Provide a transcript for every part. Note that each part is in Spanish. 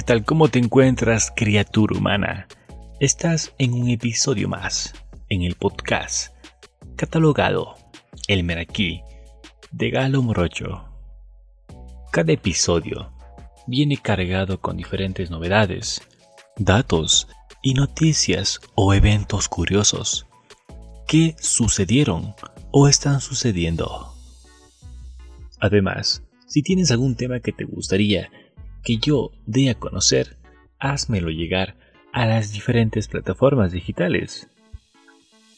¿qué tal? ¿Cómo te encuentras, criatura humana? Estás en un episodio más, en el podcast, catalogado El Meraquí, de Galo Morocho. Cada episodio viene cargado con diferentes novedades, datos y noticias o eventos curiosos que sucedieron o están sucediendo. Además, si tienes algún tema que te gustaría que yo dé a conocer, házmelo llegar a las diferentes plataformas digitales,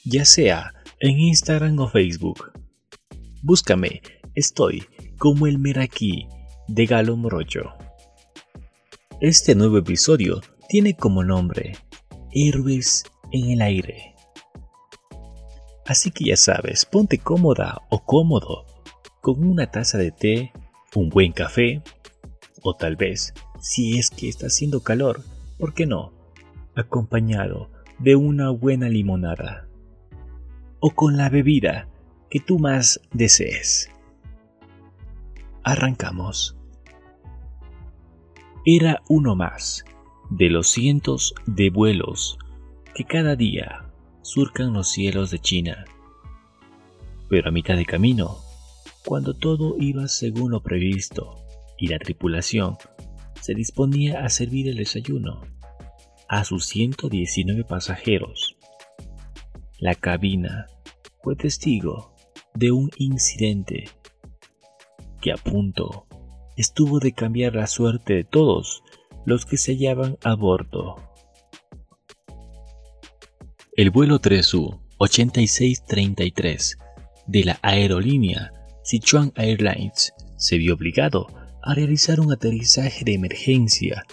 ya sea en Instagram o Facebook. Búscame, estoy como el Meraquí de Galo Morocho. Este nuevo episodio tiene como nombre Héroes en el aire. Así que ya sabes, ponte cómoda o cómodo con una taza de té, un buen café o tal vez, si es que está haciendo calor, ¿por qué no? Acompañado de una buena limonada. O con la bebida que tú más desees. Arrancamos. Era uno más de los cientos de vuelos que cada día surcan los cielos de China. Pero a mitad de camino, cuando todo iba según lo previsto, y la tripulación se disponía a servir el desayuno a sus 119 pasajeros. La cabina fue testigo de un incidente que a punto estuvo de cambiar la suerte de todos los que se hallaban a bordo. El vuelo 3U 8633 de la aerolínea Sichuan Airlines se vio obligado a realizar un aterrizaje de emergencia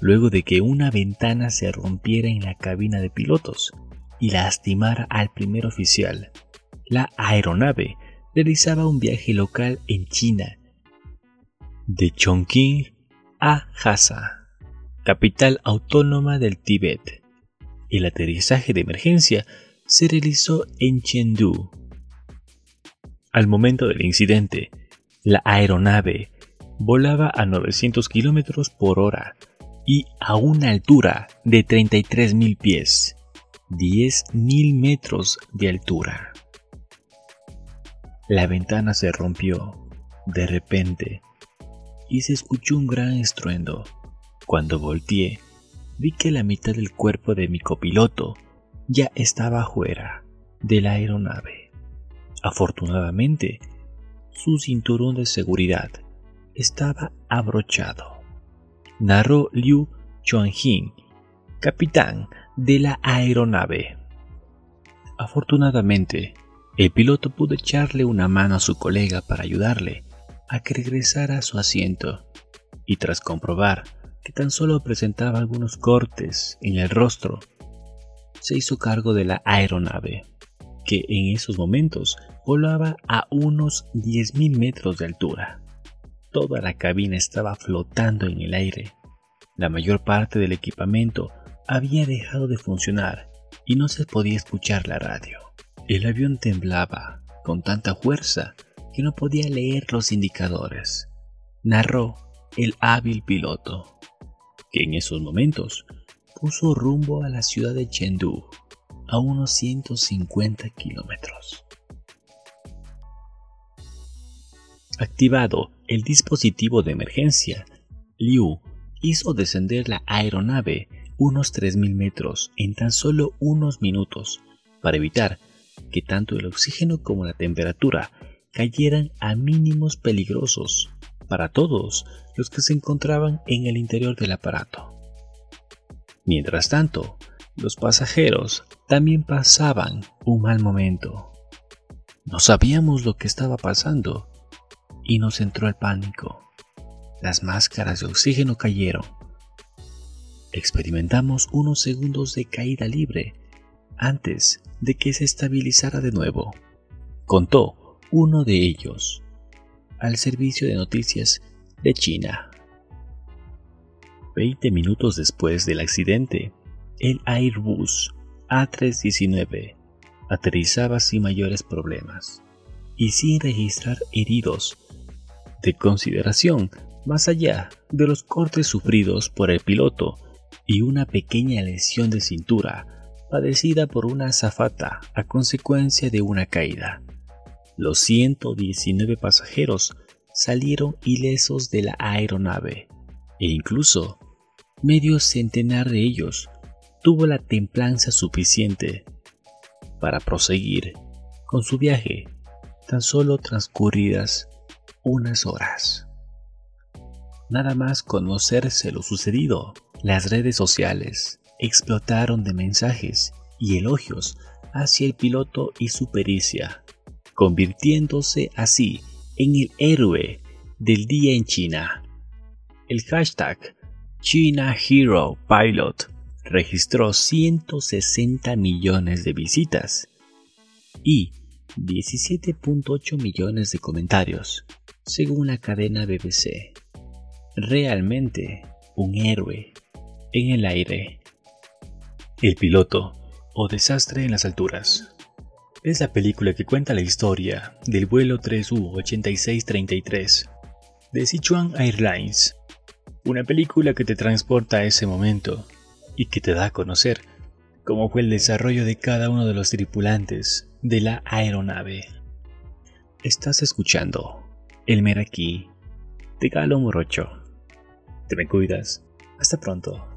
luego de que una ventana se rompiera en la cabina de pilotos y lastimara al primer oficial. La aeronave realizaba un viaje local en China, de Chongqing a Lhasa, capital autónoma del Tíbet. El aterrizaje de emergencia se realizó en Chengdu. Al momento del incidente, la aeronave volaba a 900 km por hora y a una altura de 33.000 pies, 10.000 metros de altura. La ventana se rompió de repente y se escuchó un gran estruendo. Cuando volteé, vi que la mitad del cuerpo de mi copiloto ya estaba fuera de la aeronave. Afortunadamente, su cinturón de seguridad estaba abrochado. Narró Liu Chuanjin, capitán de la aeronave. Afortunadamente, el piloto pudo echarle una mano a su colega para ayudarle a que regresara a su asiento, y tras comprobar que tan solo presentaba algunos cortes en el rostro, se hizo cargo de la aeronave, que en esos momentos volaba a unos 10.000 metros de altura. Toda la cabina estaba flotando en el aire. La mayor parte del equipamiento había dejado de funcionar y no se podía escuchar la radio. El avión temblaba con tanta fuerza que no podía leer los indicadores. Narró el hábil piloto, que en esos momentos puso rumbo a la ciudad de Chengdu, a unos 150 kilómetros. Activado el dispositivo de emergencia, Liu hizo descender la aeronave unos 3.000 metros en tan solo unos minutos para evitar que tanto el oxígeno como la temperatura cayeran a mínimos peligrosos para todos los que se encontraban en el interior del aparato. Mientras tanto, los pasajeros también pasaban un mal momento. No sabíamos lo que estaba pasando y nos entró el pánico. Las máscaras de oxígeno cayeron. Experimentamos unos segundos de caída libre antes de que se estabilizara de nuevo. Contó uno de ellos al servicio de noticias de China. Veinte minutos después del accidente, el Airbus A319 aterrizaba sin mayores problemas y sin registrar heridos de consideración más allá de los cortes sufridos por el piloto y una pequeña lesión de cintura padecida por una azafata a consecuencia de una caída. Los 119 pasajeros salieron ilesos de la aeronave e incluso medio centenar de ellos tuvo la templanza suficiente para proseguir con su viaje tan solo transcurridas unas horas. Nada más conocerse lo sucedido, las redes sociales explotaron de mensajes y elogios hacia el piloto y su pericia, convirtiéndose así en el héroe del día en China. El hashtag China Hero Pilot registró 160 millones de visitas y 17.8 millones de comentarios, según la cadena BBC. Realmente un héroe en el aire. El piloto o desastre en las alturas. Es la película que cuenta la historia del vuelo 3U8633 de Sichuan Airlines. Una película que te transporta a ese momento y que te da a conocer cómo fue el desarrollo de cada uno de los tripulantes de la aeronave. Estás escuchando El Meraquí de Galo Morocho. Te me cuidas. Hasta pronto.